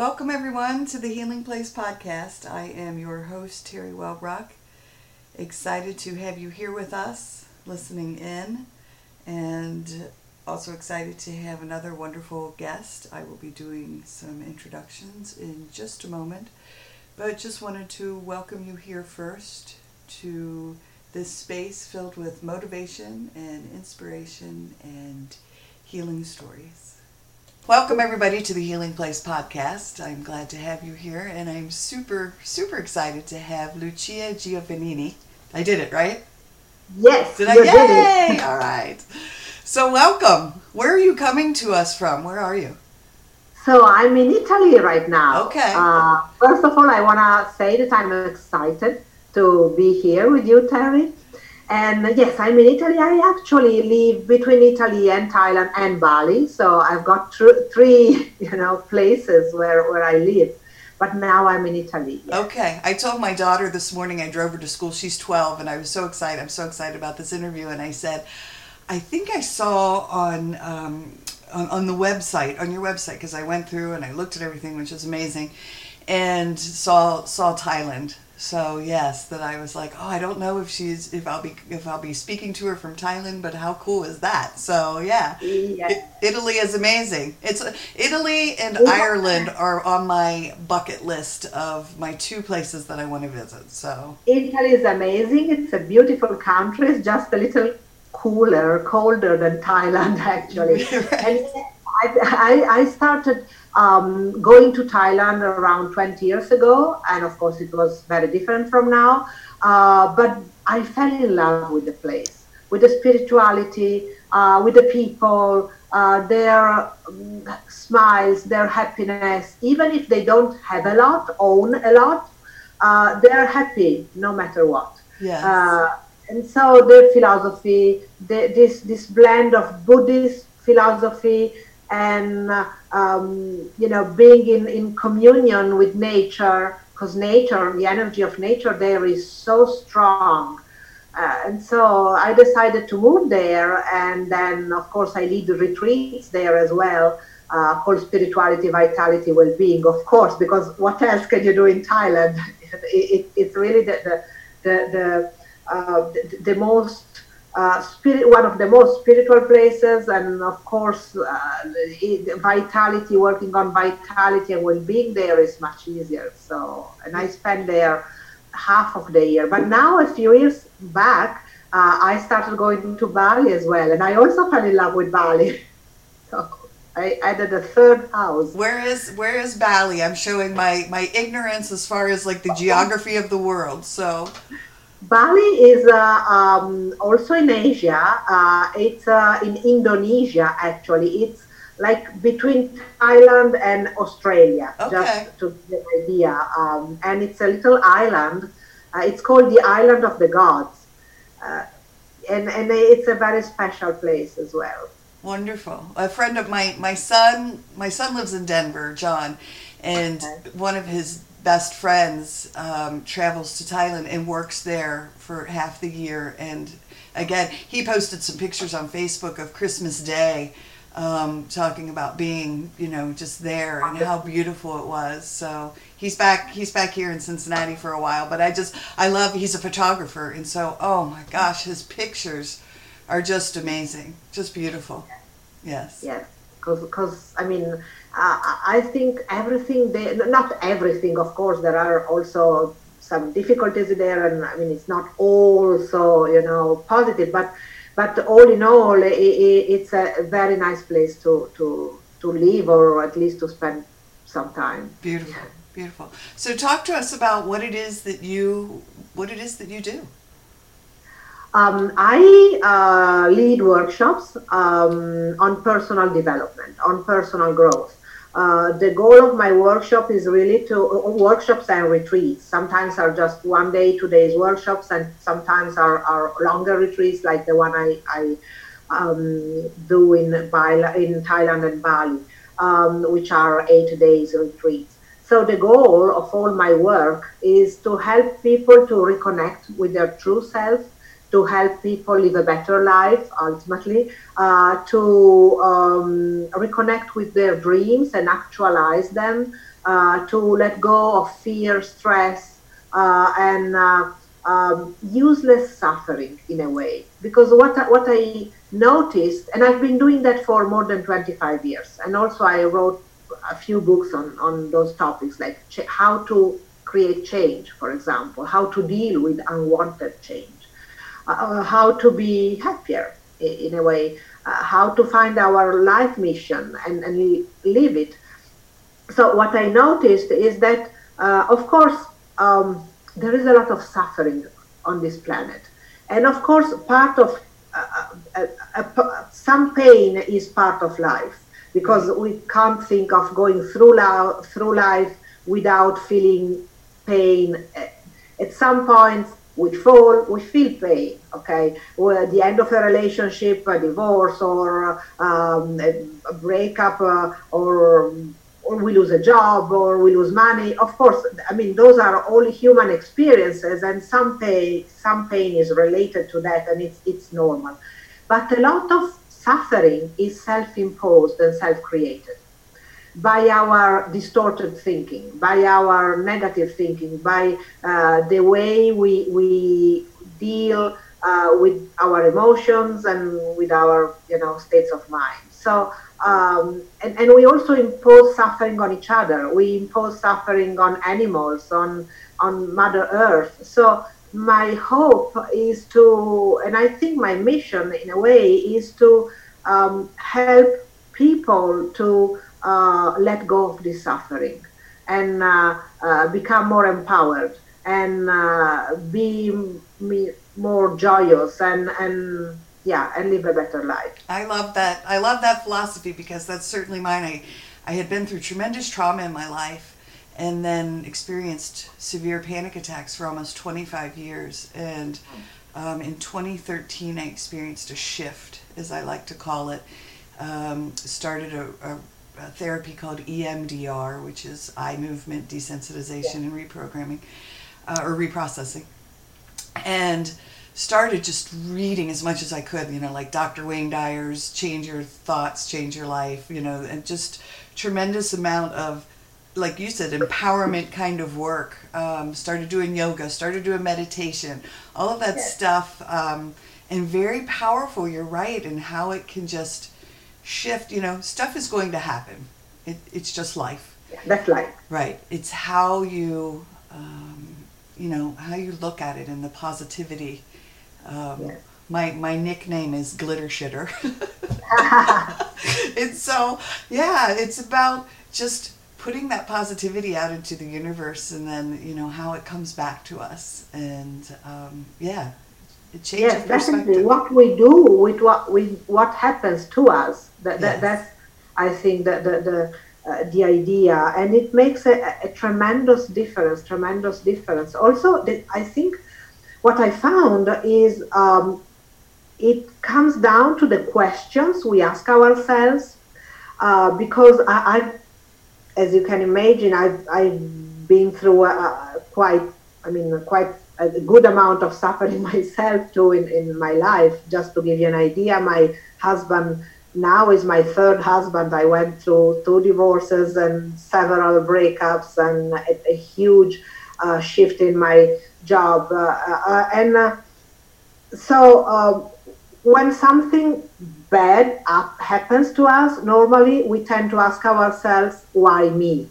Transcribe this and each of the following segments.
Welcome, everyone, to the Healing Place podcast. I am your host, Teri Wellbrock. Excited to have you here with us, listening in, and also excited to have another wonderful guest. I will be doing some introductions in just a moment, but just wanted to welcome you here first to this space filled with motivation and inspiration and healing stories. Welcome, everybody, to the Healing Place podcast. I'm glad to have you here, and I'm super, super excited to have Lucia Giovannini. I did it, right? Yes. Did I? Yay! Did All right. So, welcome. Where are you coming to us from? Where are you? So, I'm in Italy right now. Okay. Uh, first of all, I want to say that I'm excited to be here with you, Teri. And yes, I'm in Italy. I actually live between Italy and Thailand and Bali. So I've got tr- three, you know, places where, where I live. But now I'm in Italy. Yes. Okay. I told my daughter this morning, I drove her to school. She's 12, and I was so excited. I'm so excited about this interview. And I said, I think I saw on, um, on, on the website, on your website, because I went through and I looked at everything, which is amazing, and saw saw Thailand. So yes, that I was like, oh, I don't know if she's if I'll be if I'll be speaking to her from Thailand, but how cool is that? So yeah, yes. Italy is amazing. It's Italy and yeah. Ireland are on my bucket list of my two places that I want to visit. So Italy is amazing. It's a beautiful country. It's just a little cooler, colder than Thailand actually. right. And I, I, I started um, going to Thailand around 20 years ago, and of course it was very different from now. Uh, but I fell in love with the place, with the spirituality, uh, with the people, uh, their um, smiles, their happiness. Even if they don't have a lot, own a lot, uh, they're happy no matter what. Yes. Uh, and so their philosophy, the, this this blend of Buddhist philosophy and um, you know being in, in communion with nature because nature the energy of nature there is so strong. Uh, and so i decided to move there and then of course i lead retreats there as well. Uh, called spirituality vitality well-being of course because what else can you do in thailand? It, it, it's really the the the, the, uh, the, the most uh, spirit, one of the most spiritual places, and of course, uh, vitality, working on vitality and well-being there is much easier. So, and I spend there half of the year. But now, a few years back, uh, I started going to Bali as well, and I also fell in love with Bali. so I added a third house. Where is where is Bali? I'm showing my my ignorance as far as like the geography of the world. So. Bali is uh, um, also in Asia. Uh, it's uh, in Indonesia, actually. It's like between Thailand and Australia, okay. just to get an idea. Um, and it's a little island. Uh, it's called the Island of the Gods. Uh, and, and it's a very special place as well. Wonderful. A friend of my, my son, my son lives in Denver, John, and okay. one of his best friends um, travels to Thailand and works there for half the year. And again, he posted some pictures on Facebook of Christmas Day, um, talking about being, you know, just there and how beautiful it was. So he's back. He's back here in Cincinnati for a while. But I just, I love. He's a photographer, and so, oh my gosh, his pictures are just amazing, just beautiful. Yes. Yes because I mean, uh, I think everything they not everything, of course, there are also some difficulties there, and I mean, it's not all so you know positive, but but all in all, it, it's a very nice place to to to live or at least to spend some time. Beautiful, beautiful. So, talk to us about what it is that you what it is that you do. Um, I uh, lead workshops um, on personal development, on personal growth. Uh, the goal of my workshop is really to uh, workshops and retreats. Sometimes are just one day, two days workshops, and sometimes are, are longer retreats like the one I, I um, do in, in Thailand and Bali, um, which are eight days retreats. So the goal of all my work is to help people to reconnect with their true self to help people live a better life ultimately, uh, to um, reconnect with their dreams and actualize them, uh, to let go of fear, stress, uh, and uh, um, useless suffering in a way. Because what, what I noticed, and I've been doing that for more than 25 years, and also I wrote a few books on, on those topics, like ch- how to create change, for example, how to deal with unwanted change uh, how to be happier in a way, uh, how to find our life mission and, and live it. So, what I noticed is that, uh, of course, um, there is a lot of suffering on this planet. And of course, part of uh, uh, some pain is part of life because we can't think of going through, through life without feeling pain. At some point, we fall, we feel pain, okay? Or the end of a relationship, a divorce, or um, a, breakup, uh, or, or we lose a job, or we lose money. Of course, I mean, those are all human experiences, and some pain, some pain is related to that, and it's, it's normal. But a lot of suffering is self imposed and self created by our distorted thinking, by our negative thinking, by uh, the way we, we deal uh, with our emotions and with our you know states of mind. So um, and, and we also impose suffering on each other. We impose suffering on animals, on on Mother Earth. So my hope is to, and I think my mission in a way is to um, help people to uh, let go of this suffering and uh, uh, become more empowered and uh, be me, more joyous and and yeah and live a better life. I love that. I love that philosophy because that's certainly mine. I i had been through tremendous trauma in my life and then experienced severe panic attacks for almost 25 years. And um, in 2013 i experienced a shift as i like to call it. Um, started a, a a therapy called EMDR, which is eye movement desensitization and reprogramming uh, or reprocessing, and started just reading as much as I could, you know, like Dr. Wayne Dyer's Change Your Thoughts, Change Your Life, you know, and just tremendous amount of, like you said, empowerment kind of work. Um, started doing yoga, started doing meditation, all of that yes. stuff, um, and very powerful, you're right, and how it can just shift, you know, stuff is going to happen. It, it's just life. That's life. Right. It's how you, um, you know, how you look at it and the positivity. Um, yeah. My my nickname is Glitter Shitter. it's so yeah. It's about just putting that positivity out into the universe, and then you know how it comes back to us, and um, yeah, yes, definitely. What we do with what we what happens to us. That, that yes. that's I think that the the uh, the idea, and it makes a, a, tremendous difference. Tremendous difference. Also, the, I think what I found is um, it comes down to the questions we ask ourselves. Uh, because I, I, as you can imagine, I've I've been through a, a quite, I mean, quite a good amount of suffering myself too in, in my life. Just to give you an idea, my husband now is my third husband. I went through two divorces and several breakups and a, a huge uh, shift in my job. Uh, uh, and uh, so um, when something bad happens to us, normally we tend to ask ourselves, why me?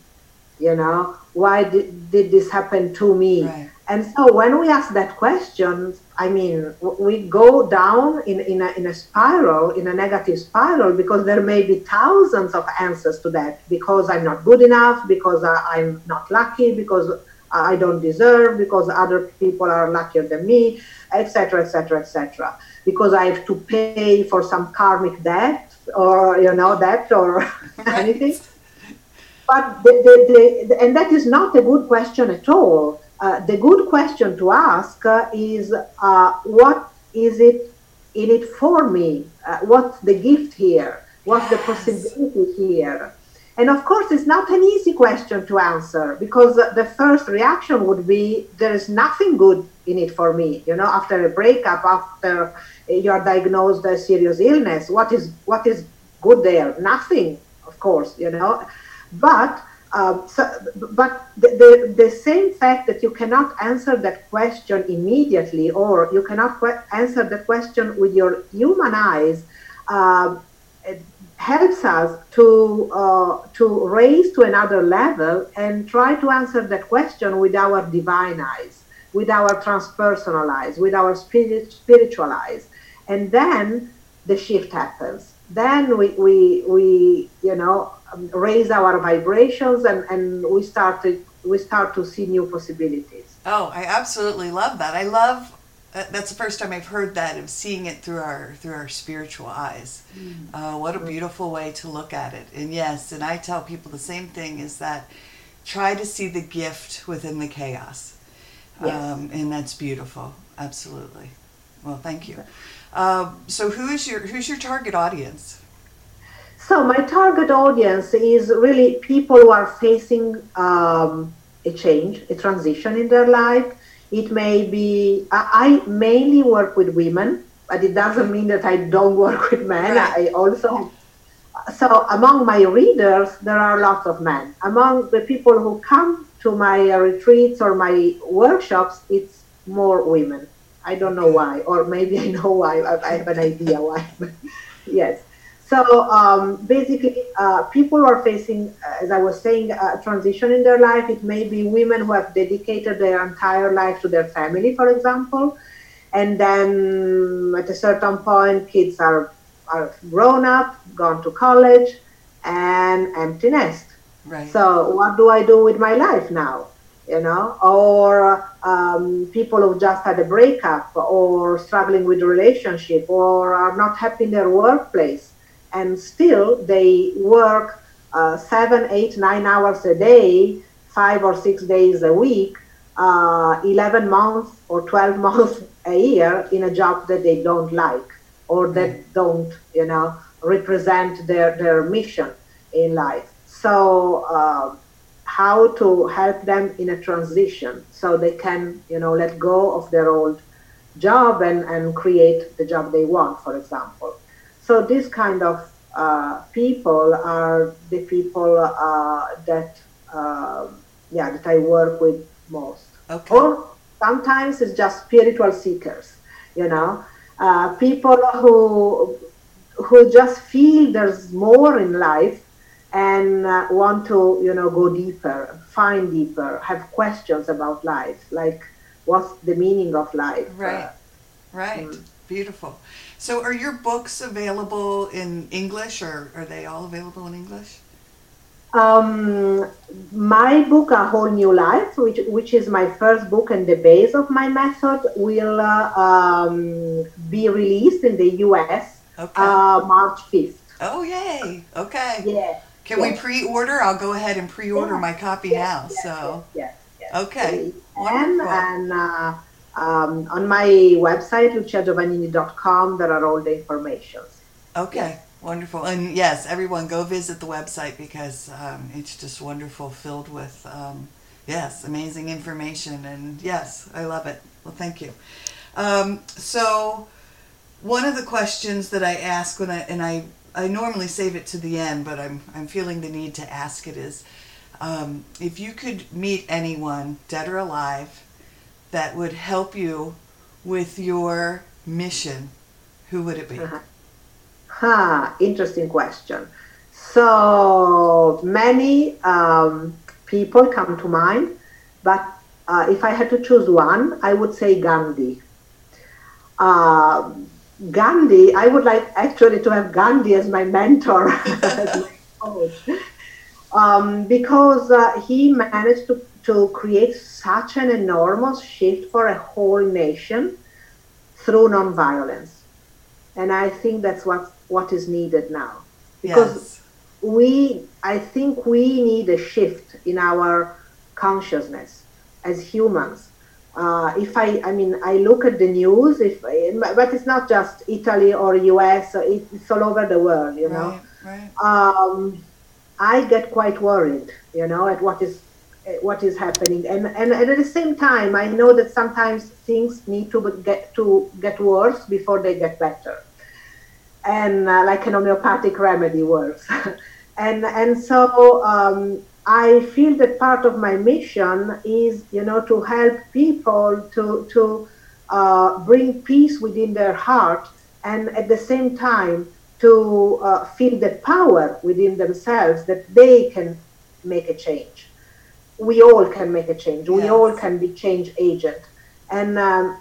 You know, why did, did this happen to me? Right. And so when we ask that question, I mean, we go down in, in, a, in a spiral, in a negative spiral, because there may be thousands of answers to that. Because I'm not good enough, because I, am not lucky, because I don't deserve, because other people are luckier than me, etc., etc., etc. Because I have to pay for some karmic debt, or you know, debt or anything. But the, the, the, and that is not a good question at all uh, the good question to ask uh, is uh, what is it in it for me? Uh, what's the gift here? What's yes. the possibility here? And of course, it's not an easy question to answer because the first reaction would be there is nothing good in it for me. You know, after a breakup, after you are diagnosed a serious illness, what is what is good there? Nothing, of course. You know, but um, so, but the, the, the, same fact that you cannot answer that question immediately or you cannot que- answer the question with your human eyes uh, helps us to, uh, to raise to another level and try to answer that question with our divine eyes, with our transpersonal eyes, with our spirit, spiritual eyes. And then the shift happens. Then we, we, we you know, raise our vibrations and, and we start to, we start to see new possibilities. Oh, I absolutely love that. I love uh, that's the first time I've heard that of seeing it through our through our spiritual eyes. Mm. Uh, what a beautiful way to look at it. And yes, and I tell people the same thing is that try to see the gift within the chaos. Yes. Um, and that's beautiful. Absolutely. Well, thank you. Uh, so who is your who's your target audience? So my target audience is really people who are facing um, a change, a transition in their life. It may be I mainly work with women, but it doesn't mean that I don't work with men. Right. I also so among my readers there are lots of men. Among the people who come to my retreats or my workshops, it's more women. I don't know why, or maybe I know why. I have an idea why. yes. So um, basically, uh, people are facing, uh, as I was saying, a transition in their life. It may be women who have dedicated their entire life to their family, for example, and then at a certain point, kids are are grown up, gone to college, and empty nest. Right. So what do I do with my life now? You know, or um, people who just had a breakup, or struggling with a relationship, or are not happy in their workplace and still they work uh, seven, eight, nine hours a day, five or six days a week, uh, 11 months or 12 months a year in a job that they don't like or that mm. don't, you know, represent their, their mission in life. So, uh, how to help them in a transition so they can, you know, let go of their old job and, and create the job they want, for example. So these kind of uh, people are the people uh, that uh, yeah that I work with most. Okay. Or sometimes it's just spiritual seekers, you know, uh, people who who just feel there's more in life and uh, want to you know go deeper, find deeper, have questions about life, like what's the meaning of life. Right. Right. Mm. Beautiful. So, are your books available in English, or are they all available in English? Um, my book, A Whole New Life, which which is my first book and the base of my method, will uh, um, be released in the U.S. Okay. Uh, March fifth. Oh yay! Okay. Yeah. Can we pre-order? I'll go ahead and pre-order yeah. my copy yes, now. Yes, so. Yes. yes, Okay. And, and uh, um, on my website, luciagiovannini.com, there are all the information. Okay, wonderful. And yes, everyone go visit the website because um, it's just wonderful, filled with, um, yes, amazing information. And yes, I love it. Well, thank you. Um, so, one of the questions that I ask when I, and I, I normally save it to the end, but I'm, I'm feeling the need to ask it is um, if you could meet anyone, dead or alive, that would help you with your mission, who would it be? Uh-huh. Huh, interesting question. So many um, people come to mind, but uh, if I had to choose one, I would say Gandhi. Uh, Gandhi, I would like actually to have Gandhi as my mentor, as my coach, um, because uh, he managed to to create such an enormous shift for a whole nation through nonviolence. And I think that's what, what is needed now. Because yes. we, I think we need a shift in our consciousness as humans. Uh, if I, I mean, I look at the news, if, but it's not just Italy or US, it's all over the world, you know. Right, right. Um, I get quite worried, you know, at what is what is happening. And, and and at the same time i know that sometimes things need to get to get worse before they get better. And uh, like an homeopathic remedy works. And and so um, i feel that part of my mission is you know to help people to to uh, bring peace within their heart and at the same time to uh, feel the power within themselves that they can make a change we all can make a change. We yes. all can be change agent. And um,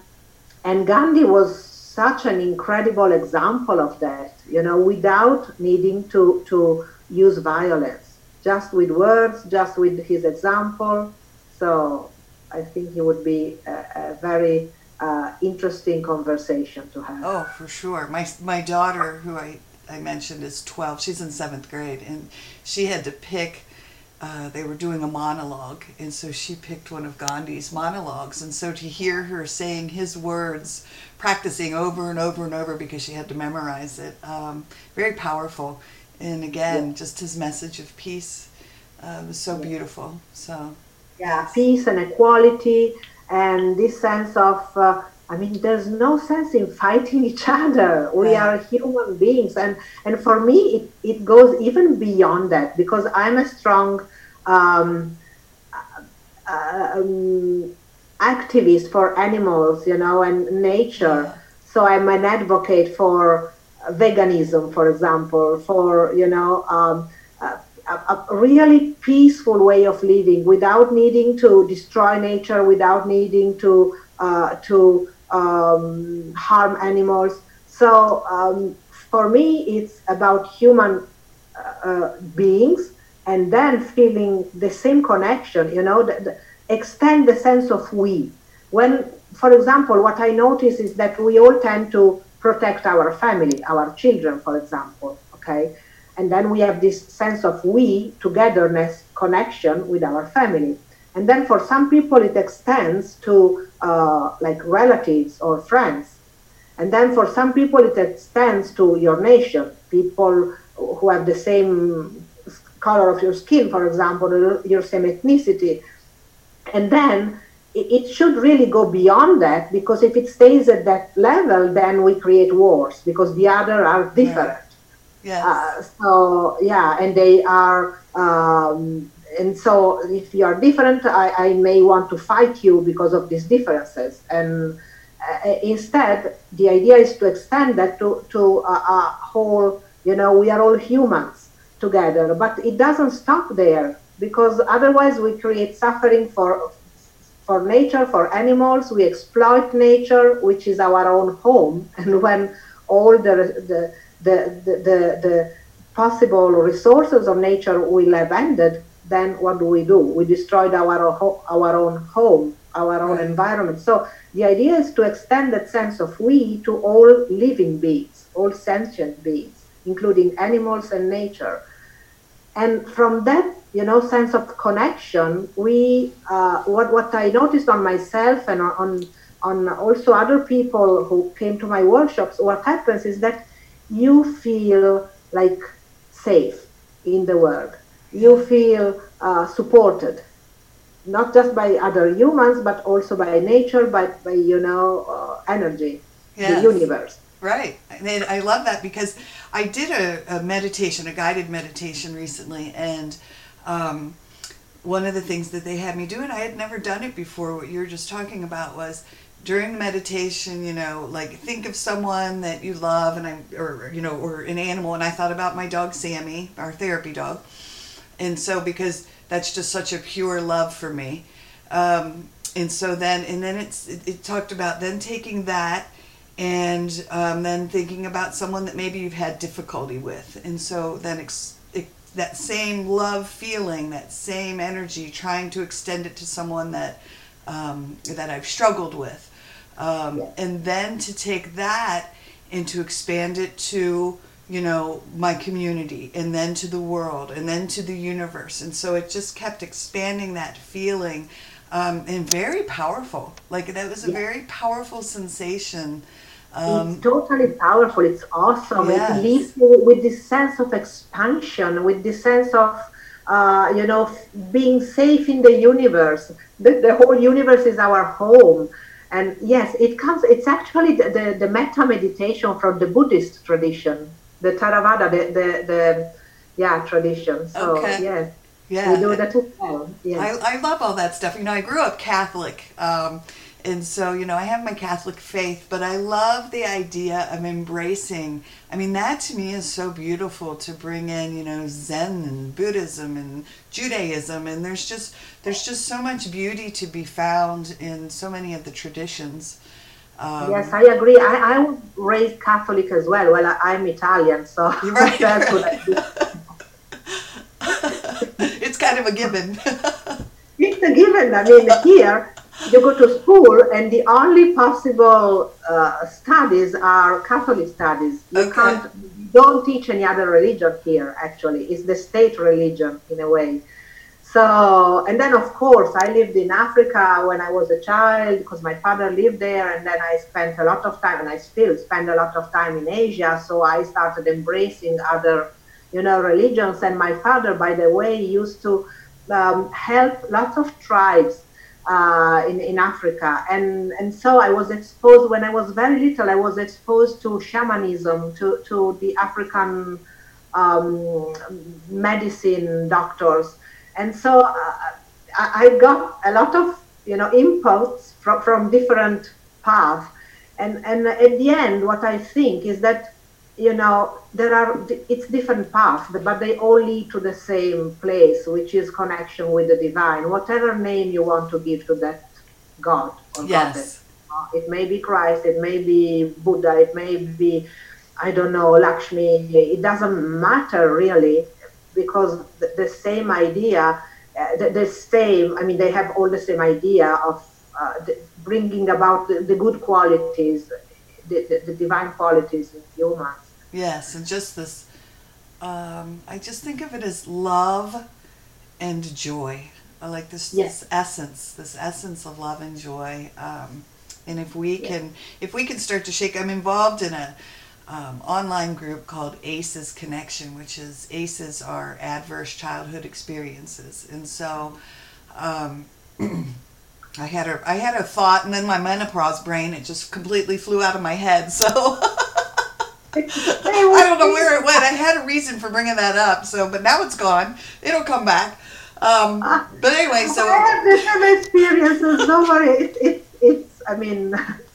and Gandhi was such an incredible example of that. You know, without needing to to use violence, just with words, just with his example. So I think it would be a, a very uh, interesting conversation to have. Oh, for sure. My my daughter, who I I mentioned, is twelve. She's in seventh grade, and she had to pick uh, they were doing a monologue, and so she picked one of Gandhi's monologues. And so to hear her saying his words, practicing over and over and over because she had to memorize it, um, very powerful. And again, yeah. just his message of peace uh, was so beautiful. So yeah, peace and equality, and this sense of. Uh, I mean, there's no sense in fighting each other. We yeah. are human beings. And, and for me, it, it goes even beyond that because I'm a strong um, uh, um, activist for animals, you know, and nature. Yeah. So I'm an advocate for veganism, for example, for, you know, um, a, a, really peaceful way of living without needing to destroy nature, without needing to, uh, to um, harm animals. So um, for me, it's about human uh, uh, beings and then feeling the same connection, you know, the, the, extend the sense of we. When, for example, what I notice is that we all tend to protect our family, our children, for example, okay? And then we have this sense of we, togetherness, connection with our family. And then for some people, it extends to uh, like relatives or friends. And then for some people, it extends to your nation, people who have the same color of your skin, for example, your same ethnicity. And then it should really go beyond that because if it stays at that level, then we create wars because the other are different. Yeah. Yes. Uh, so yeah, and they are um, and so if you are different, I, I, may want to fight you because of these differences. And uh, instead, the idea is to extend that to, to a, a, whole, you know, we are all humans together. But it doesn't stop there because otherwise we create suffering for, for nature, for animals. We exploit nature, which is our own home. And when all the, the, the, the, the, the possible resources of nature will have ended, then what do we do? We destroyed our, our own home, our own environment. So the idea is to extend that sense of we to all living beings, all sentient beings, including animals and nature. And from that, you know, sense of connection, we uh, what what I noticed on myself and on on also other people who came to my workshops, what happens is that you feel like safe in the world you feel uh, supported, not just by other humans, but also by nature, but by, you know, uh, energy, yes. the universe. Right. And I love that because I did a, a meditation, a guided meditation recently, and um, one of the things that they had me do, and I had never done it before, what you were just talking about was during the meditation, you know, like think of someone that you love and I or you know, or an animal and I thought about my dog Sammy, our therapy dog and so because that's just such a pure love for me. Um, and so then and then it's it, it talked about then taking that and um, then thinking about someone that maybe you've had difficulty with. And so then ex- it, that same love feeling that same energy trying to extend it to someone that um, that i've struggled with. Um, yeah. and then to take that and to expand it to you know, my community and then to the world and then to the universe. And so it just kept expanding that feeling um, and very powerful. Like that was a yeah. very powerful sensation. Um, it's totally powerful. It's awesome. Yes. It leaves you with this sense of expansion, with this sense of uh, you know, being safe in the universe. The, the whole universe is our home. And yes, it comes, it's actually the, the, the metta meditation from the Buddhist tradition, the Theravada, the, the, the yeah, tradition. So, okay. yes. Yeah. We do that well. Yes. I, I love all that stuff. You know, I grew up Catholic. Um, and so you know i have my catholic faith but i love the idea of embracing i mean that to me is so beautiful to bring in you know zen and buddhism and judaism and there's just there's just so much beauty to be found in so many of the traditions um, yes, I agree. I, I was raised Catholic as well. Well, I, am Italian, so right. it's kind of a given. it's a given. I mean, here you go to school and the only possible uh, studies are Catholic studies. You okay. can't, don't teach any other religion here, actually. It's the state religion in a way. So, and then of course, I lived in Africa when I was a child because my father lived there, and then I spent a lot of time, and I still spend a lot of time in Asia. So I started embracing other, you know, religions. And my father, by the way, used to um, help lots of tribes uh, in, in Africa. And, and so I was exposed, when I was very little, I was exposed to shamanism, to, to the African um, medicine doctors. And so uh, I, I, got a lot of, you know, inputs from, from different paths. And, and at the end, what I think is that you know there are it's different paths but they all lead to the same place which is connection with the divine whatever name you want to give to that god or yes. goddess uh, it may be christ it may be buddha it may be i don't know lakshmi it doesn't matter really because the, the same idea uh, the, the, same i mean they have all the same idea of uh, the, bringing about the, good qualities the, the, divine qualities in humans Yes, and just this, um, I just think of it as love and joy. I like this, yes. this essence, this essence of love and joy. Um, and if we can, if we can start to shake, I'm involved in a um, online group called ACEs Connection, which is ACEs are adverse childhood experiences, and so. Um, I had a I had a thought, and then my menopause brain it just completely flew out of my head. So I don't know where it went. I had a reason for bringing that up, so but now it's gone. It'll come back. Um, but anyway, so I have different experiences. Don't worry. It, it, it's. I mean,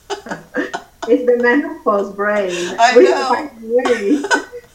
it's the menopause brain. I know. By the, way,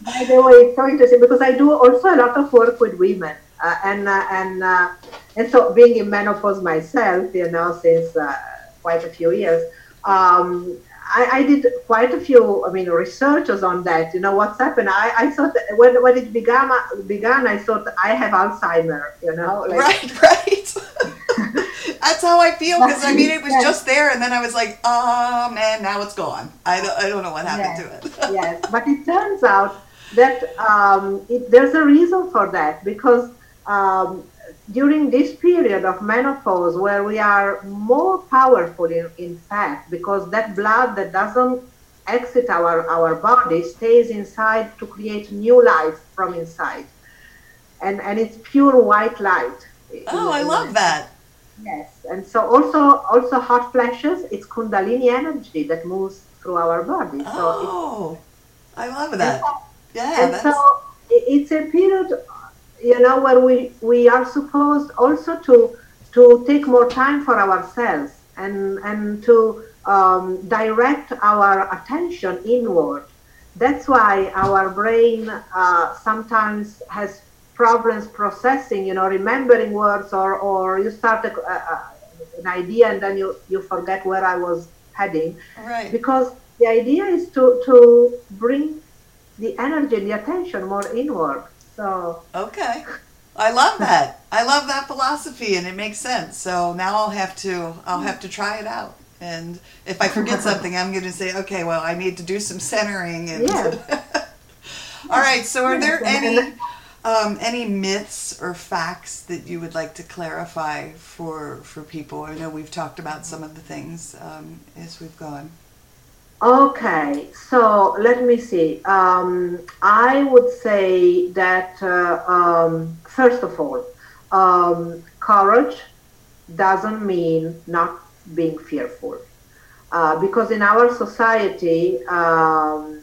by the way, it's so interesting because I do also a lot of work with women, uh, and uh, and uh, and so being in menopause myself, you know, since uh, quite a few years. Um, I, I, did quite a few, I mean, researches on that. You know what's happened? I, I thought when when it began, began, I thought I have Alzheimer. You know, like, right, right. That's how I feel because I mean it was yes. just there, and then I was like, oh man, now it's gone. I don't, I don't know what happened yes. to it. yes, but it turns out that um, it, there's a reason for that because um, during this period of menopause where we are more powerful in, in fact because that blood that doesn't exit our, our body stays inside to create new life from inside and and it's pure white light oh i love that yes and so also also hot flashes it's kundalini energy that moves through our body so oh i love that and, yeah and so it's a period you know, where we, we are supposed also to, to take more time for ourselves and, and to um, direct our attention inward. That's why our brain uh, sometimes has problems processing, you know, remembering words, or, or you start a, a, an idea and then you, you forget where I was heading. Right. Because the idea is to, to bring the energy and the attention more inward. So okay, I love that. I love that philosophy, and it makes sense. So now I'll have to I'll have to try it out. And if I forget something, I'm going to say, okay, well, I need to do some centering. And yeah. all right. So are there any um, any myths or facts that you would like to clarify for for people? I know we've talked about some of the things um, as we've gone. Okay, so let me see. Um, I would say that uh, um, first of all, um, courage doesn't mean not being fearful. Uh, because in our society, um,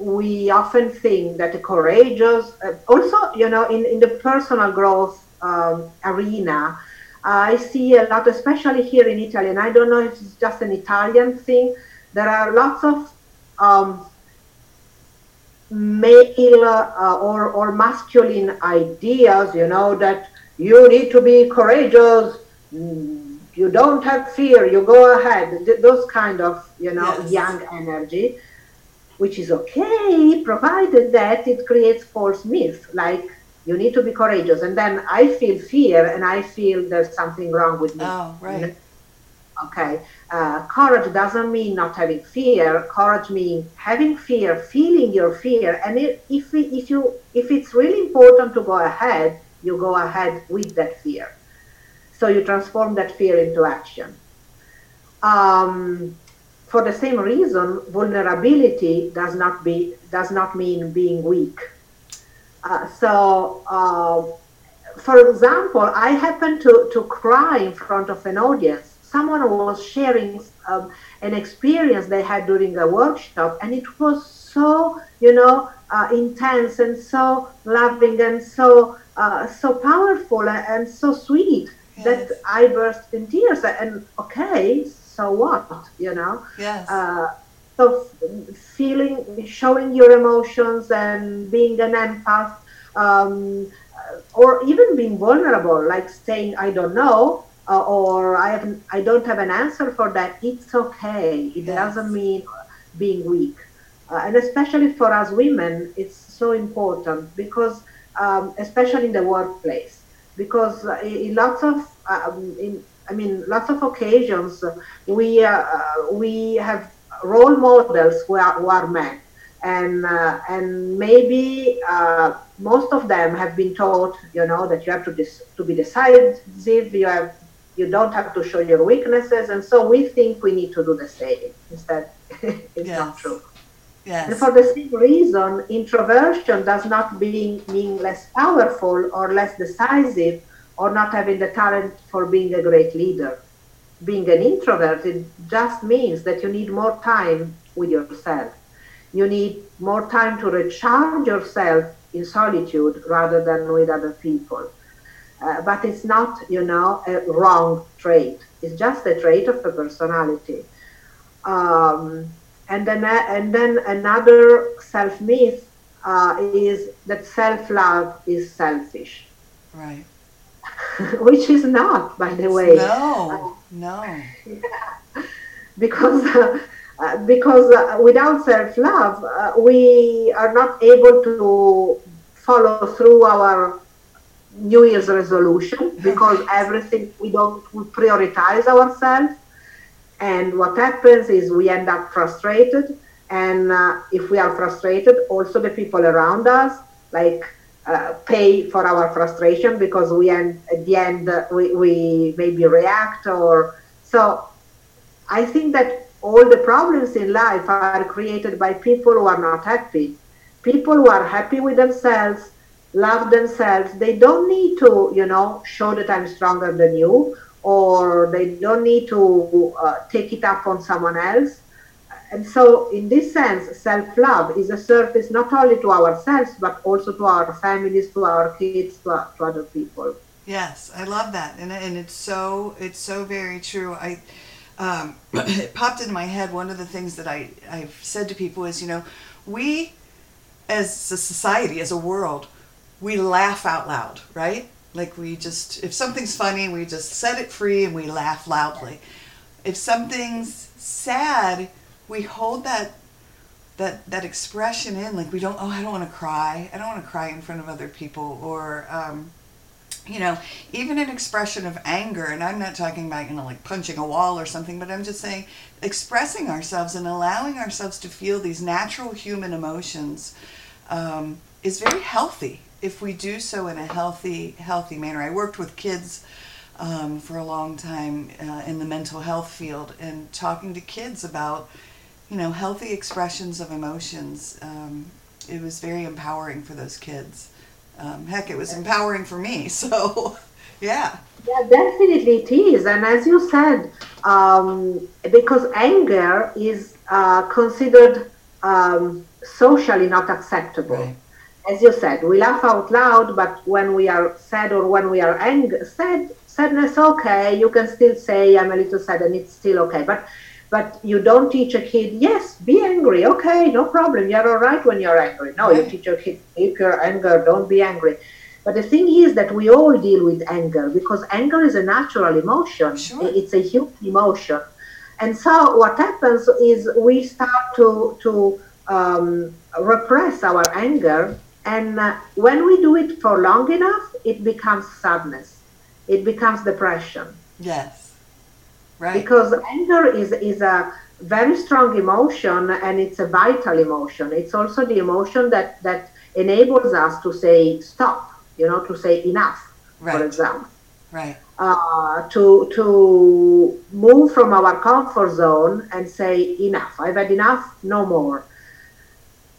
we often think that the courageous, uh, also, you know, in, in the personal growth um, arena, I see a lot, especially here in Italy, and I don't know if it's just an Italian thing. There are lots of um, male uh, or, or masculine ideas, you know, that you need to be courageous, mm, you don't have fear, you go ahead. Those kind of, you know, yes. young energy, which is okay, provided that it creates false myths, like you need to be courageous. And then I feel fear and I feel there's something wrong with me. Oh, right. Okay. Uh, courage doesn't mean not having fear. Courage means having fear, feeling your fear. And it, if, we, if, you, if it's really important to go ahead, you go ahead with that fear. So you transform that fear into action. Um, for the same reason, vulnerability does not be does not mean being weak. Uh, so, uh, for example, I happened to, to cry in front of an audience. Someone was sharing um, an experience they had during a workshop, and it was so, you know, uh, intense and so loving and so uh, so powerful and so sweet yes. that I burst in tears. And okay, so what, you know? Yes. Uh, so feeling, showing your emotions and being an empath, um, or even being vulnerable, like saying I don't know, uh, or I have I don't have an answer for that. It's okay. It yes. doesn't mean being weak, uh, and especially for us women, it's so important because, um, especially in the workplace, because in lots of um, in I mean, lots of occasions we uh, we have role models who are, who are men, and uh, and maybe uh, most of them have been taught, you know, that you have to dis- to be decisive. You have you don't have to show your weaknesses, and so we think we need to do the same. Instead, it's yes. not true. Yes. And for the same reason, introversion does not mean, mean less powerful or less decisive or not having the talent for being a great leader. Being an introvert, it just means that you need more time with yourself. You need more time to recharge yourself in solitude rather than with other people. Uh, but it's not, you know, a wrong trait. It's just a trait of the personality. Um, and then, and then another self myth uh, is that self love is selfish. Right. which is not, by the way. No, no. because uh, uh, because uh, without self love, uh, we are not able to follow through our New Year's resolution because everything we don't we prioritize ourselves, and what happens is we end up frustrated. And uh, if we are frustrated, also the people around us, like uh, pay for our frustration because we end at the end uh, we, we maybe react or so i think that all the problems in life are created by people who are not happy. People who are happy with themselves love themselves they don't need to you know show that i'm stronger than you or they don't need to uh, take it up on someone else and so, in this sense, self love is a service not only to ourselves, but also to our families, to our kids, to, to other people. Yes, I love that, and and it's so it's so very true. I um, it popped into my head. One of the things that I I've said to people is, you know, we as a society, as a world, we laugh out loud, right? Like we just if something's funny, we just set it free and we laugh loudly. If something's sad, we hold that that that expression in like we don't oh i don't want to cry. I don't want to cry in front of other people or um, you know even an expression of anger and i'm not talking about you know like punching a wall or something but i'm just saying expressing ourselves and allowing ourselves to feel these natural human emotions um, is very healthy if we do so in a healthy healthy manner. I worked with kids um, for a long time uh, in the mental health field and talking to kids about you know, healthy expressions of emotions. Um, it was very empowering for those kids. Um, heck, it was empowering for me. So, yeah. Yeah, definitely it is. And as you said, um, because anger is uh, considered um, socially not acceptable. Right. As you said, we laugh out loud, but when we are sad or when we are angry, sad, sadness, okay, you can still say, I'm a little sad and it's still okay. But but you don't teach a kid, yes, be angry, okay, no problem, you're all right when you're angry. No, you teach your kid, if you're angry, don't be angry. But the thing is that we all deal with anger because anger is a natural emotion. Sure. It's a human emotion. And so what happens is we start to, to um, repress our anger. And uh, when we do it for long enough, it becomes sadness. It becomes depression. Yes. Right. Because anger is, is a very strong emotion and it's a vital emotion. It's also the emotion that, that enables us to say stop you know, to say enough, right. for example. Right. Uh, to to move from our comfort zone and say enough. I've had enough. No more.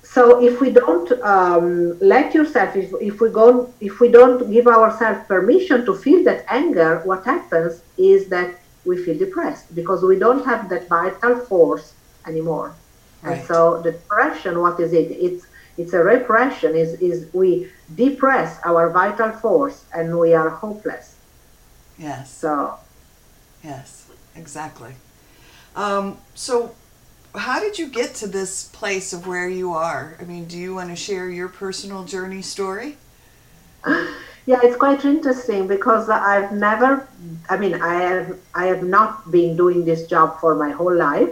So if we don't um, let yourself, if, if we go, if we don't give ourselves permission to feel that anger, what happens is that we feel depressed because we don't have that vital force anymore. Right. And so the depression, what is it? It's it's a repression is, is we depress our vital force and we are hopeless Yes. so Yes. Exactly. Um, so, how did you get to this place of where you are? I mean, do you want to share your personal journey story? yeah it's quite interesting because i've never i mean i have i have not been doing this job for my whole life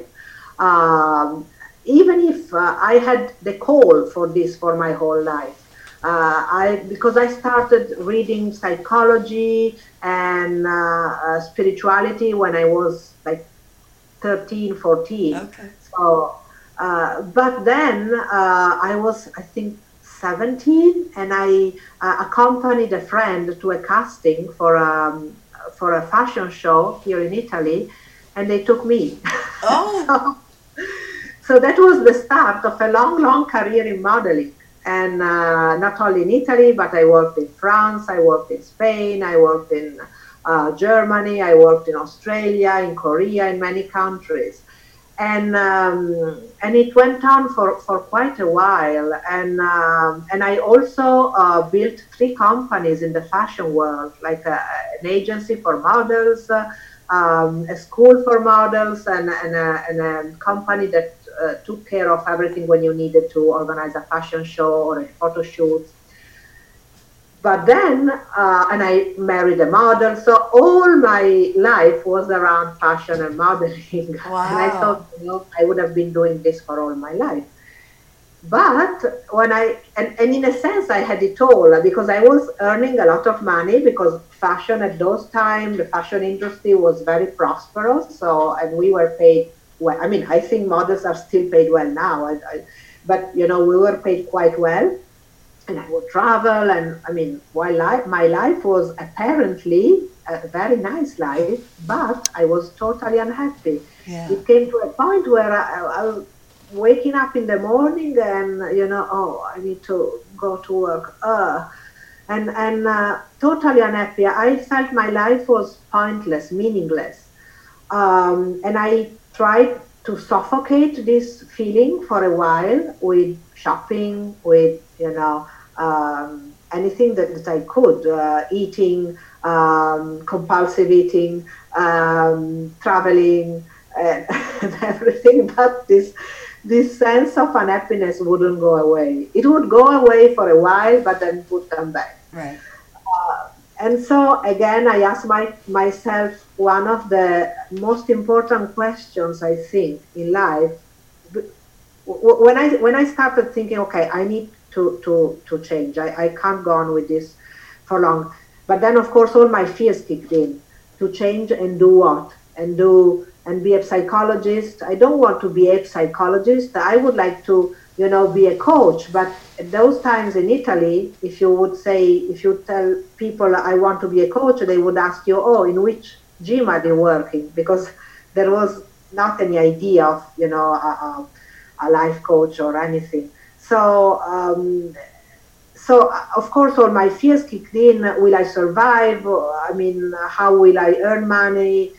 um, even if uh, i had the call for this for my whole life uh, I because I started reading psychology and uh, uh, spirituality when I was like 13, 14. Okay. So, uh, but then uh, I was, I think, 17, and I uh, accompanied a friend to a casting for um, for a fashion show here in Italy, and they took me. Oh. so, so that was the start of a long, long career in modeling. And uh, not only in Italy, but I worked in France, I worked in Spain, I worked in uh, Germany, I worked in Australia, in Korea, in many countries. And um, and it went on for, for quite a while. And um, and I also uh, built three companies in the fashion world, like a, an agency for models, uh, um, a school for models, and, and, a, and a company that uh, took care of everything when you needed to organize a fashion show or a photo shoot. But then, uh, and I married a model, so all my life was around fashion and modeling. Wow. and I thought, you know, I would have been doing this for all my life. But when I, and, and in a sense, I had it all because I was earning a lot of money because fashion at those times, the fashion industry was very prosperous. So, and we were paid well. I mean, I think models are still paid well now, I, I, but you know, we were paid quite well. And I would travel, and I mean, while life, my life was apparently a very nice life, but I was totally unhappy. Yeah. It came to a point where I, I was waking up in the morning, and you know, oh, I need to go to work. Uh, and and uh, totally unhappy. I felt my life was pointless, meaningless, um, and I tried to suffocate this feeling for a while with shopping, with you know um, anything that, that I could, uh, eating, um, compulsive eating, um, traveling, and, and everything. But this this sense of unhappiness wouldn't go away. It would go away for a while, but then it would come back. Right. Uh, and so again, I asked my, myself one of the most important questions I think in life. When I when I started thinking, okay, I need to to to change. I, I can't go on with this for long. But then, of course, all my fears kicked in to change and do what and do and be a psychologist. I don't want to be a psychologist. I would like to you know, be a coach. But at those times in Italy, if you would say, if you tell people I want to be a coach, they would ask you, oh, in which gym are you working? Because there was not any idea of you know a, a life coach or anything. So um, so of course all my fears kicked in. Will I survive? I mean, how will I earn money?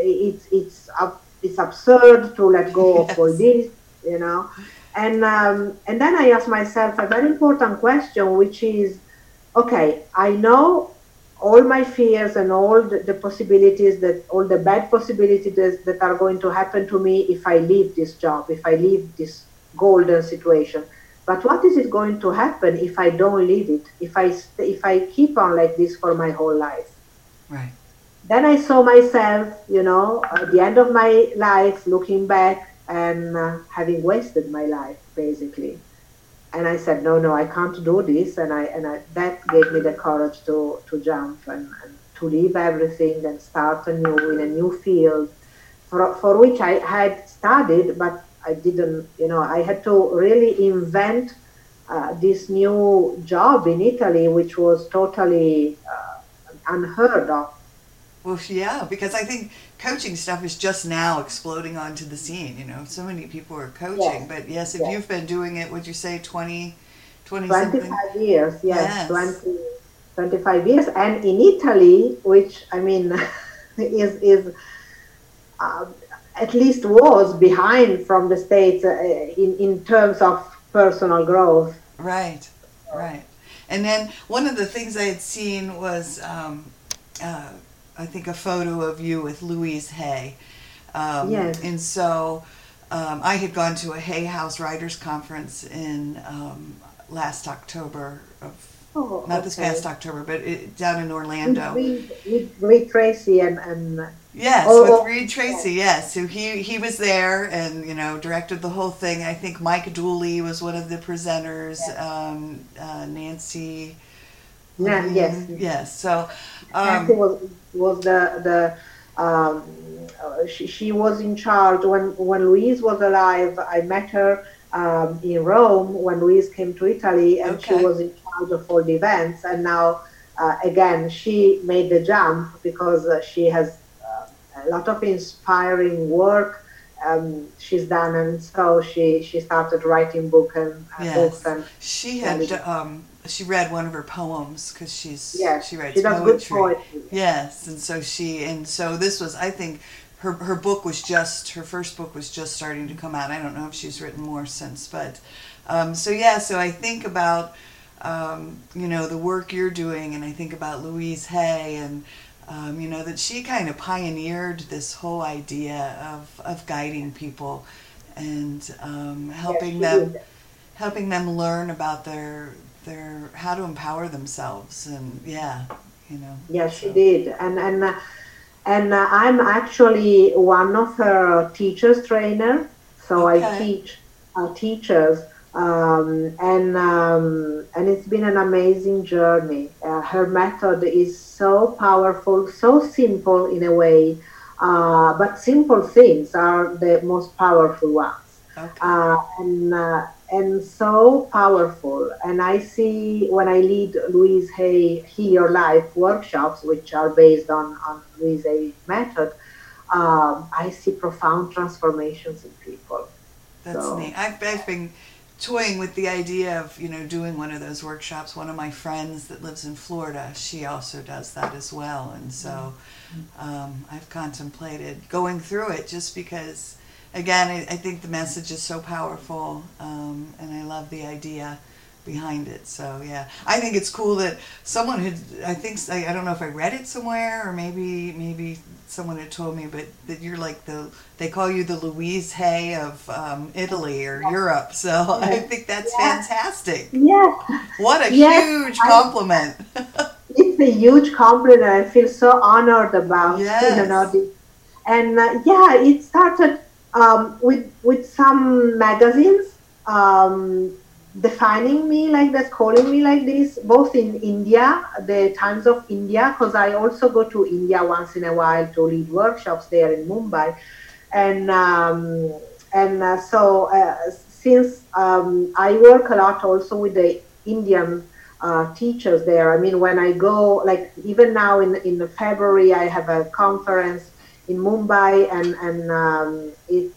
It's it's it's absurd to let go yes. of all this, you know. And um, and then I asked myself a very important question, which is, okay, I know all my fears and all the, the, possibilities that all the bad possibilities that are going to happen to me if I leave this job, if I leave this golden situation. But what is it going to happen if I don't leave it? If I if I keep on like this for my whole life? Right. Then I saw myself, you know, at the end of my life, looking back and uh, having wasted my life basically and I said, no, no, I can't do this. And I, and I, that gave me the courage to, to jump and, and to leave everything and start anew in a new field for, for which I had studied, but I didn't, you know, I had to really invent uh, this new job in Italy, which was totally uh, unheard of. Well, yeah, because I think coaching stuff is just now exploding onto the scene. You know, so many people are coaching, yes. but yes, if yes. you've been doing it, would you say 20, 20 25 something? years, yes, yes. 20, 25 years. And in Italy, which I mean, is, is uh, at least was behind from the States uh, in, in terms of personal growth. Right, right. And then one of the things I had seen was um, uh, I think, a photo of you with Louise Hay. Um, yes. And so um, I had gone to a Hay House Writers Conference in um, last October of. Oh, not okay. this past October, but it, down in Orlando. With, with Reid Tracy and, and Yes, oh, with Reid Tracy, yes. So he he was there and you know directed the whole thing. I think Mike Dooley was one of the presenters. Um, uh, Nancy. Yeah, yes. Yes. So um, Nancy was was the the um, she, she was in charge when when Louise was alive. I met her um, in Rome when Louise came to Italy, and okay. she was in charge of all the events. And now, uh, again, she made the jump because uh, she has uh, a lot of inspiring work um, she's done, and so she she started writing book and uh, yes. books. And she had um, she read one of her poems because she's yeah she writes she poetry. poetry. Yes, and so she and so this was I think her her book was just her first book was just starting to come out. I don't know if she's written more since, but um, so yeah. So I think about um, you know the work you're doing, and I think about Louise Hay and. Um, you know that she kind of pioneered this whole idea of, of guiding people and um, helping them did. helping them learn about their their how to empower themselves and yeah you know yeah she so. did and and uh, and uh, i'm actually one of her teachers trainer so okay. i teach uh, teachers um, and um, and it's been an amazing journey uh, her method is so powerful so simple in a way uh, but simple things are the most powerful ones okay. Uh, and and so powerful. And I see when I lead Louise Hay Heal Life workshops, which are based on, on Louise Hay method, um, I see profound transformations in people. That's so. neat. I've, I've been toying with the idea of you know doing one of those workshops. One of my friends that lives in Florida, she also does that as well, and so mm-hmm. um, I've contemplated going through it just because again, I, I, think the message is so powerful, um, and I love the idea behind it. So yeah, I think it's cool that someone had. I think I, I don't know if I read it somewhere or maybe maybe someone had told me, but that you're like the they call you the Louise Hay of um, Italy or Europe. So yes. I think that's yes. fantastic. Yes. What a huge compliment. it's a huge compliment. I feel so honored about yes. you know this. And uh, yeah, it started um, with with some magazines um, defining me like this, calling me like this, both in India, the Times of India, because I also go to India once in a while to lead workshops there in Mumbai, and um, and uh, so uh, since um, I work a lot also with the Indian uh, teachers there. I mean, when I go, like even now in in February, I have a conference in Mumbai, and and um, it's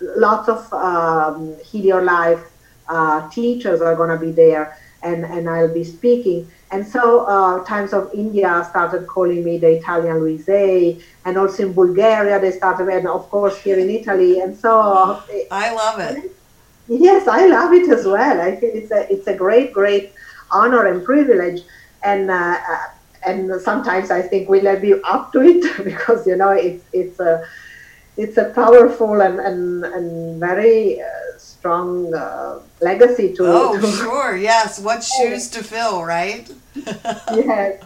lots of um, Heal Your Life uh, teachers are going to be there, and and I'll be speaking. And so uh, Times of India started calling me the Italian Louise, and also in Bulgaria they started, and of course here in Italy. And so I love it. Yes, I love it as well. I think it's a it's a great great honor and privilege, and uh, and sometimes I think we'll be up to it because you know it's it's a it's a powerful and and, and very uh, strong uh, legacy to. Oh, to sure, yes. What shoes to fill, right? yes.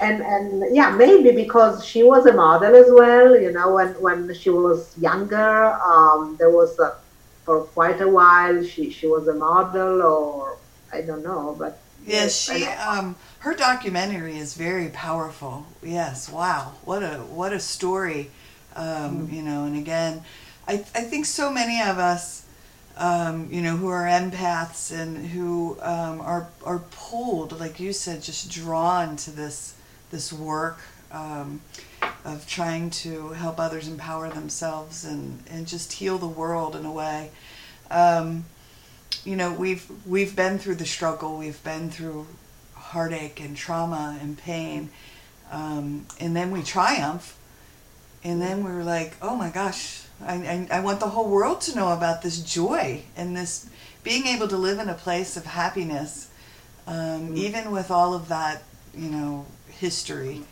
And, and yeah, maybe because she was a model as well, you know, when, when she was younger, um, there was a, for quite a while she, she was a model or I don't know, but yes, she um, her documentary is very powerful. Yes, wow, what a what a story, um, mm. you know. And again, I I think so many of us um, you know, who are empaths and who um, are are pulled, like you said, just drawn to this this work um, of trying to help others empower themselves and and just heal the world in a way. Um, you know, we've we've been through the struggle, we've been through heartache and trauma and pain, um, and then we triumph, and then we're like, oh my gosh I, I, I want the whole world to know about this joy and this being able to live in a place of happiness, um, mm. even with all of that, you know, history.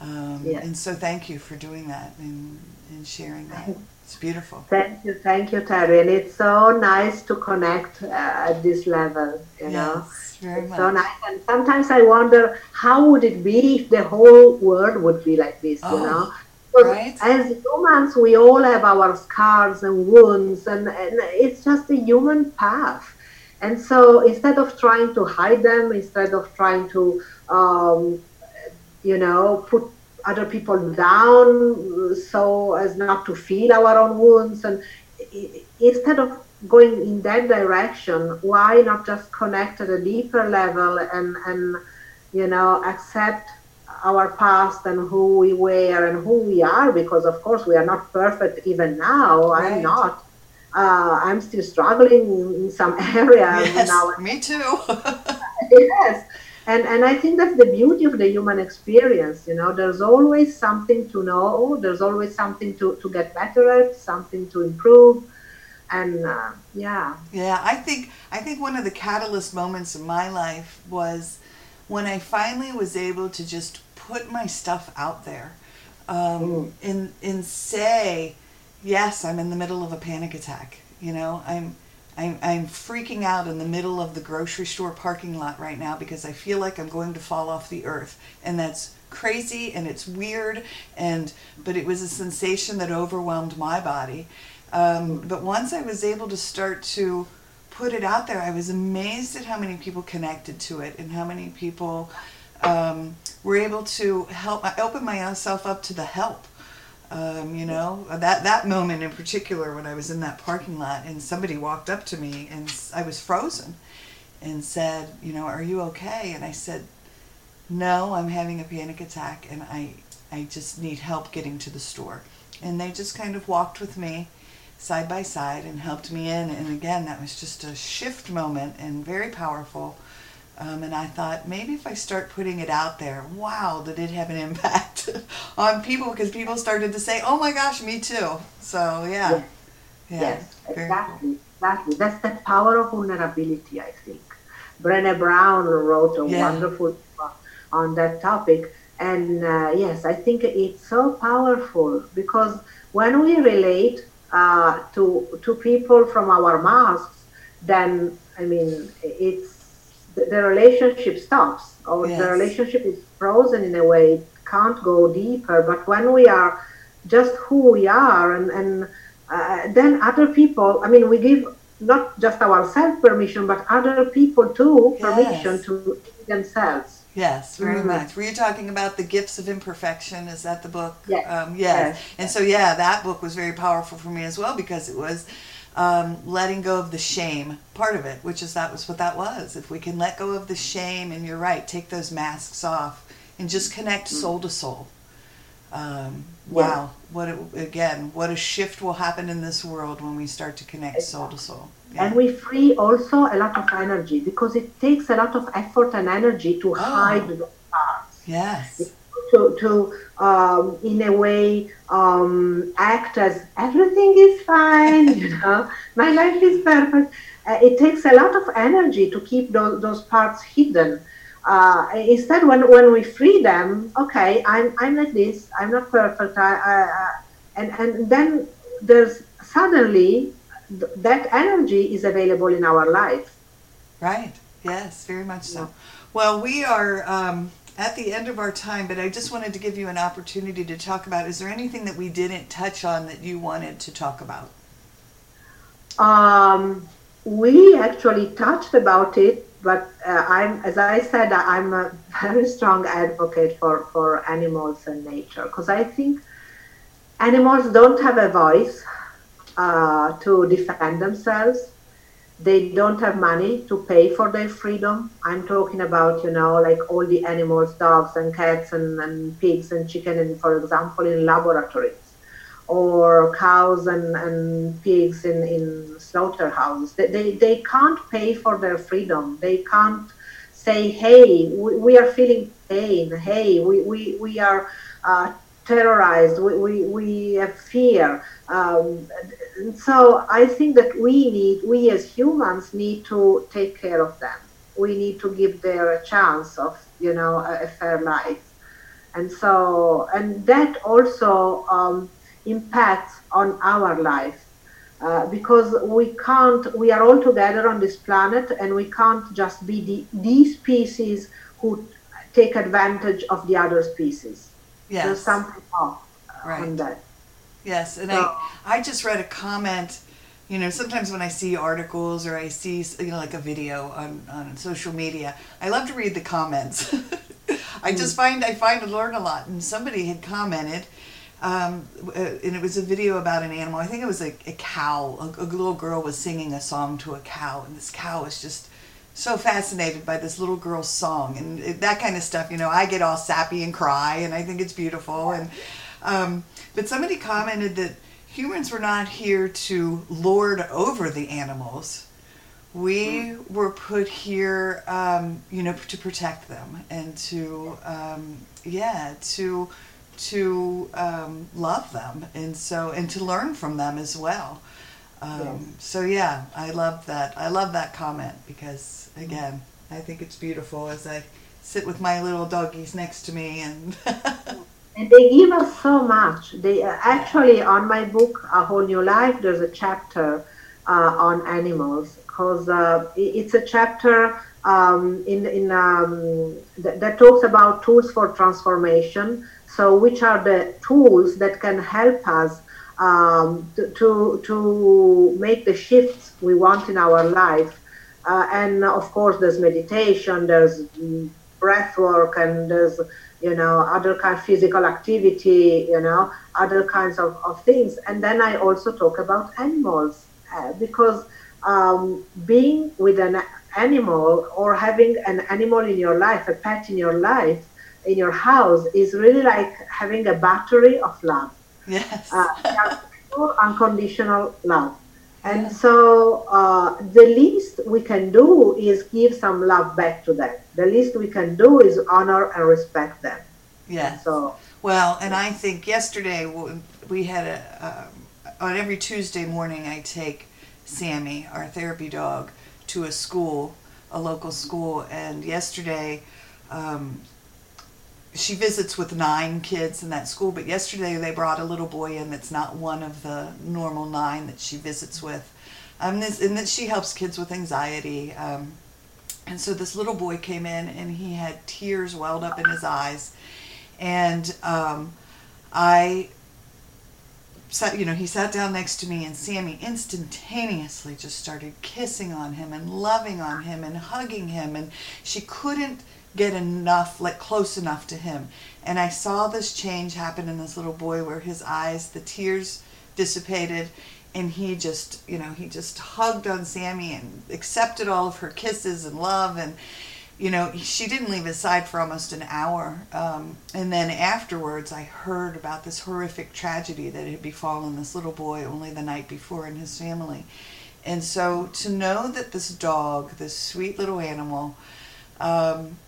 Um. And so, thank you for doing that and, and sharing that. It's beautiful. Thank you, thank you, Teri. And it's so nice to connect uh, at this level. You yes, know, very it's much. so nice. And sometimes I wonder how would it be if the whole world would be like this. Oh. You know, Right. As humans, we all have our scars and wounds, and, and it's just a human path. And so instead of trying to hide them, instead of trying to, um, you know, put other people down so as not to feel our own wounds, and instead of going in that direction, why not just connect at a deeper level and, and you know, accept our past and who we were and who we are because of course we are not perfect even now. Right. i'm not. Uh, i'm still struggling in some areas yes, now me too. Yes. And and i think that's the beauty of the human experience you know. There's always something to know. There's always something to, to get better at something to improve. And uh, yeah. Yeah i think i think one of the catalyst moments in my life was when i finally was able to just put my stuff out there um, mm. and and say yes i'm in the middle of a panic attack you know i'm I'm, I'm freaking out in the middle of the grocery store parking lot right now because I feel like I'm going to fall off the earth. And that's crazy and it's weird and but it was a sensation that overwhelmed my body. Um, but once I was able to start to put it out there, I was amazed at how many people connected to it and how many people um, were able to help. I opened myself up to the help. Um, you know that that moment in particular when I was in that parking lot and somebody walked up to me and I was frozen and said, you know, are you okay? And I said, no, I'm having a panic attack and I I just need help getting to the store. And they just kind of walked with me side by side and helped me in. And again, that was just a shift moment and very powerful. Um, and I thought maybe if I start putting it out there, wow, did it have an impact on people? Because people started to say, "Oh my gosh, me too." So yeah, yes, yeah, yes exactly, cool. exactly. That's the power of vulnerability. I think Brené Brown wrote a yeah. wonderful book on that topic, and uh, yes, I think it's so powerful because when we relate uh, to to people from our masks, then I mean it's the, relationship stops or yes. the relationship is frozen in a way it can't go deeper but when we are just who we are and, and uh, then other people i mean we give not just ourselves permission but other people too permission yes. to themselves Yes, very mm-hmm. much. Were you talking about the gifts of imperfection? Is that the book? Yes. Um, yes. yes. And so, yeah, that book was very powerful for me as well because it was um, letting go of the shame part of it, which is that was what that was. If we can let go of the shame, and you're right, take those masks off and just connect mm. soul to soul. Um, wow, what a, again, what a shift will happen in this world when we start to connect soul to soul. Yeah. And we free also a lot of energy because it takes a lot of effort and energy to oh. hide the parts. Yes. To, to um, in a way, um, act as everything is fine, you know, my life is perfect. Uh, it takes a lot of energy to keep those, those parts hidden. Uh, instead, when, when we free them, okay, I'm, I'm like this, I'm not perfect, I, I, and, and then there's suddenly th- that energy is available in our life. Right, yes, very much so. Yeah. Well, we are um, at the end of our time, but I just wanted to give you an opportunity to talk about is there anything that we didn't touch on that you wanted to talk about? Um, we actually touched about it, but uh, I'm, as I said, I'm a very strong advocate for, for animals and nature because I think animals don't have a voice uh, to defend themselves. They don't have money to pay for their freedom. I'm talking about, you know, like all the animals, dogs and cats and, and pigs and chicken, and for example, in laboratories or cows and, and pigs in, in slaughterhouses. They, they, they can't pay for their freedom. They can't say, hey, we, we are feeling pain. Hey, we, we, we are uh, terrorized. We, we, we have fear. Um, so I think that we need, we as humans need to take care of them. We need to give them a chance of, you know, a, a fair life. And so, and that also, um, impacts on our life. Uh, because we can't, we are all together on this planet and we can't just be the, these species who take advantage of the other species. Yes. There's something off right. on that. Yes, and so, I, I just read a comment you know sometimes when i see articles or i see you know like a video on, on social media i love to read the comments i just hmm. find i find to learn a lot and somebody had commented um, uh, and it was a video about an animal. I think it was a, a cow. A, a, little girl was singing a song to a cow, and this cow was just so fascinated by this little girl's song and that kind of stuff. You know, I get all sappy and cry, and I think it's beautiful. And um, but somebody commented that humans were not here to lord over the animals. We hmm. were put here, um, you know, to protect them and to, um, yeah, to to um, love them and so and to learn from them as well. Um, yes. So yeah, I love that. I love that comment because again, I think it's beautiful as I sit with my little doggies next to me and. and they give us so much. They uh, actually on my book A Whole New Life. There's a chapter uh, on animals because uh, it's a chapter um, in in um, th- that talks about tools for transformation so, which are the tools that can help us um, to, to, make the shifts we want in our life? Uh, and of course, there's meditation, there's breath work, and there's you know other kind of physical activity, you know other kinds of, of things. And then I also talk about animals uh, because um, being with an animal or having an animal in your life, a pet in your life, in your house is really like having a battery of love. Yes. Uh, full unconditional love. And so uh, the least we can do is give some love back to them. The least we can do is honor and respect them. Yeah. So well, and I think yesterday we had a um, on every Tuesday morning I take Sammy, our therapy dog, to a school, a local school, and yesterday um, she visits with nine kids in that school, but yesterday they brought a little boy in that's not one of the normal nine that she visits with. Um, this, and that she helps kids with anxiety. Um, and so this little boy came in and he had tears welled up in his eyes. And um, I sat, you know, he sat down next to me and Sammy instantaneously just started kissing on him and loving on him and hugging him. And she couldn't get enough, like close enough to him. And I saw this change happen in this little boy where his eyes, the tears dissipated, and he just, you know, he just hugged on Sammy and accepted all of her kisses and love. And you know, she didn't leave his side for almost an hour. Um, and then afterwards, I heard about this horrific tragedy that had befallen this little boy only the night before and his family. And so to know that this dog, this sweet little animal, um,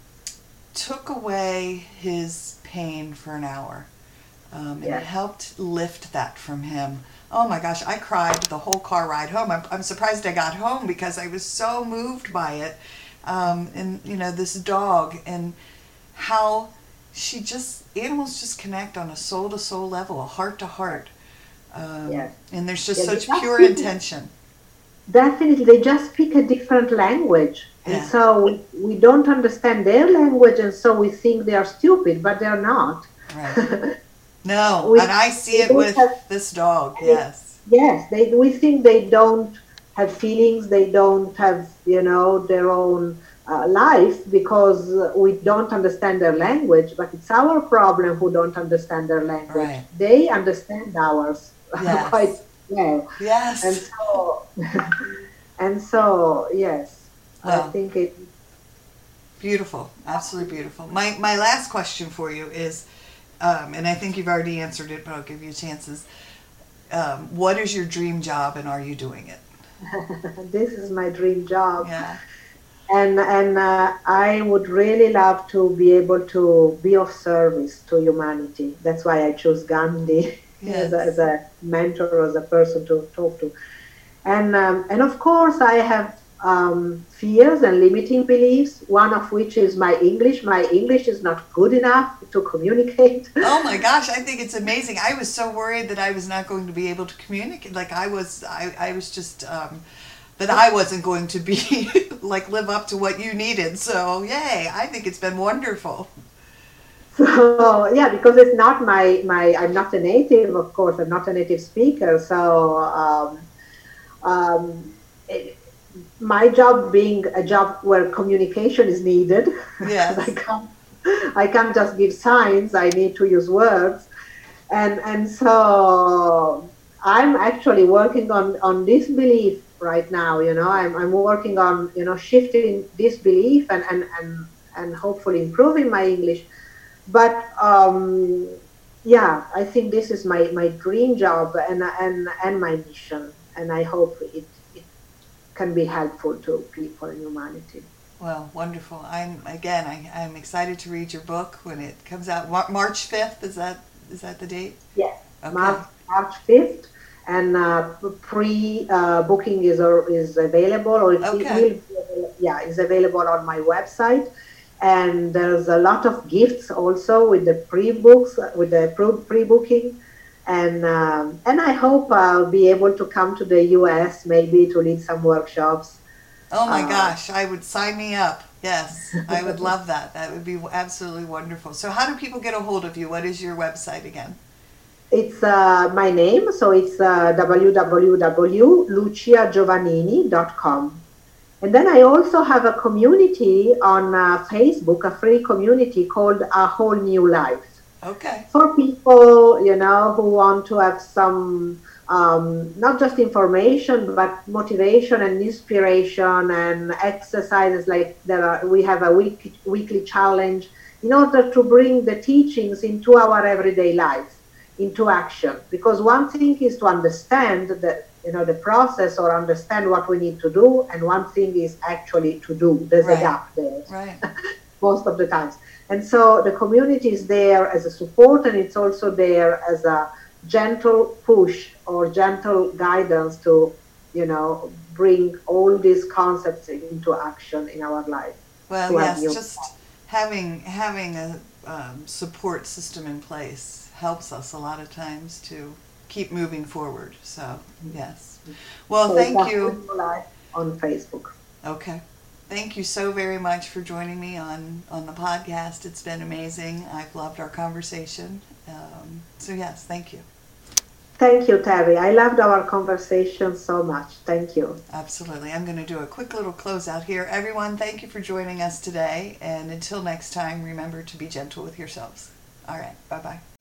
took away his pain for an hour um, and Yeah. helped lift that from him. Oh my gosh, I cried the whole car ride home. I'm, I'm surprised I got home because I was so moved by it. Um, and, you know, this dog and how she just, animals just connect on a soul to soul level, a heart to heart. Um. And there's just Yeah, such pure intention. Definitely, they just speak a different language. Yeah. And so we, we don't understand their language, and so we think they are stupid, but they're not. Right. No, We- and I see it with have- this dog. Yes. yes, they, we think they don't have feelings, they don't have, you know, their own uh, life because we don't understand their language, but it's our problem who don't understand their language. Right. They understand ours Yes. quite well. Yes. And so, and so, yes, Well. I think it Beautiful, absolutely beautiful. My my last question for you is, um, and I think you've already answered it, but I'll give you chances. Um, what is your dream job, and are you doing it? this is my dream job. Yeah, and and uh, I would really love to be able to be of service to humanity. That's why I chose Gandhi Yes. as, a, as a mentor, as a person to talk to, and um, and of course I have um, fears and limiting beliefs. One of which is my English. My English is not good enough to communicate. Oh my gosh, I think it's amazing. I was so worried that I was not going to be able to communicate. Like I was, I, I was just um, that I wasn't going to be like live up to what you needed. So yay! I think it's been wonderful. So yeah, because it's not my my I'm not a native, of course. I'm not a native speaker. So um, um, it, my job being a job where communication is needed. Yes. I can't I can't just give signs. I need to use words, and and so I'm actually working on on this belief right now. You know, I'm I'm working on you know shifting this belief and and and and hopefully improving my English but um, yeah, I think this is my, my dream job and, and, and my mission, and I hope it, it can be helpful to people and humanity. Well, wonderful. I'm again. I, I'm excited to read your book when it comes out. Mar- March fifth. Is that is that the date? Yes, Okay. March, March 5th, and uh, pre uh, booking is, or, is available, or it Okay. will yeah, is available on my website. And there's a lot of gifts also with the pre-books, with the pre-booking. And, um, and I hope I'll be able to come to the US maybe to lead some workshops. Oh my Uh, gosh, I would sign me up. Yes, I would love that. That would be absolutely wonderful. So, how do people get a hold of you? What is your website again? It's uh, my name, so it's uh, www.luciagiovannini.com. And then I also have a community on uh, Facebook, a free community called A Whole New Life Okay. for people, you know, who want to have some um, not just information but motivation and inspiration and exercises like there are we have a week, weekly challenge in order to bring the teachings into our everyday life into action because one thing is to understand the you know the process or understand what we need to do and one thing is actually to do there's Right. a gap there Right. most of the times. And so the community is there as a support and it's also there as a gentle push or gentle guidance to, you know, bring all these concepts into action in our life. Well, yes, just having having a um, support system in place helps us a lot of times to keep moving forward. So, yes. Well, So thank you. On Facebook. Okay. Thank you so very much for joining me on, on the podcast. It's been amazing. I've loved our conversation. Um, so, yes, thank you. Thank you, Teri. I loved our conversation so much. Thank you. Absolutely. I'm going to do a quick little closeout here. Everyone, thank you for joining us today. And until next time, remember to be gentle with yourselves. All right. Bye bye.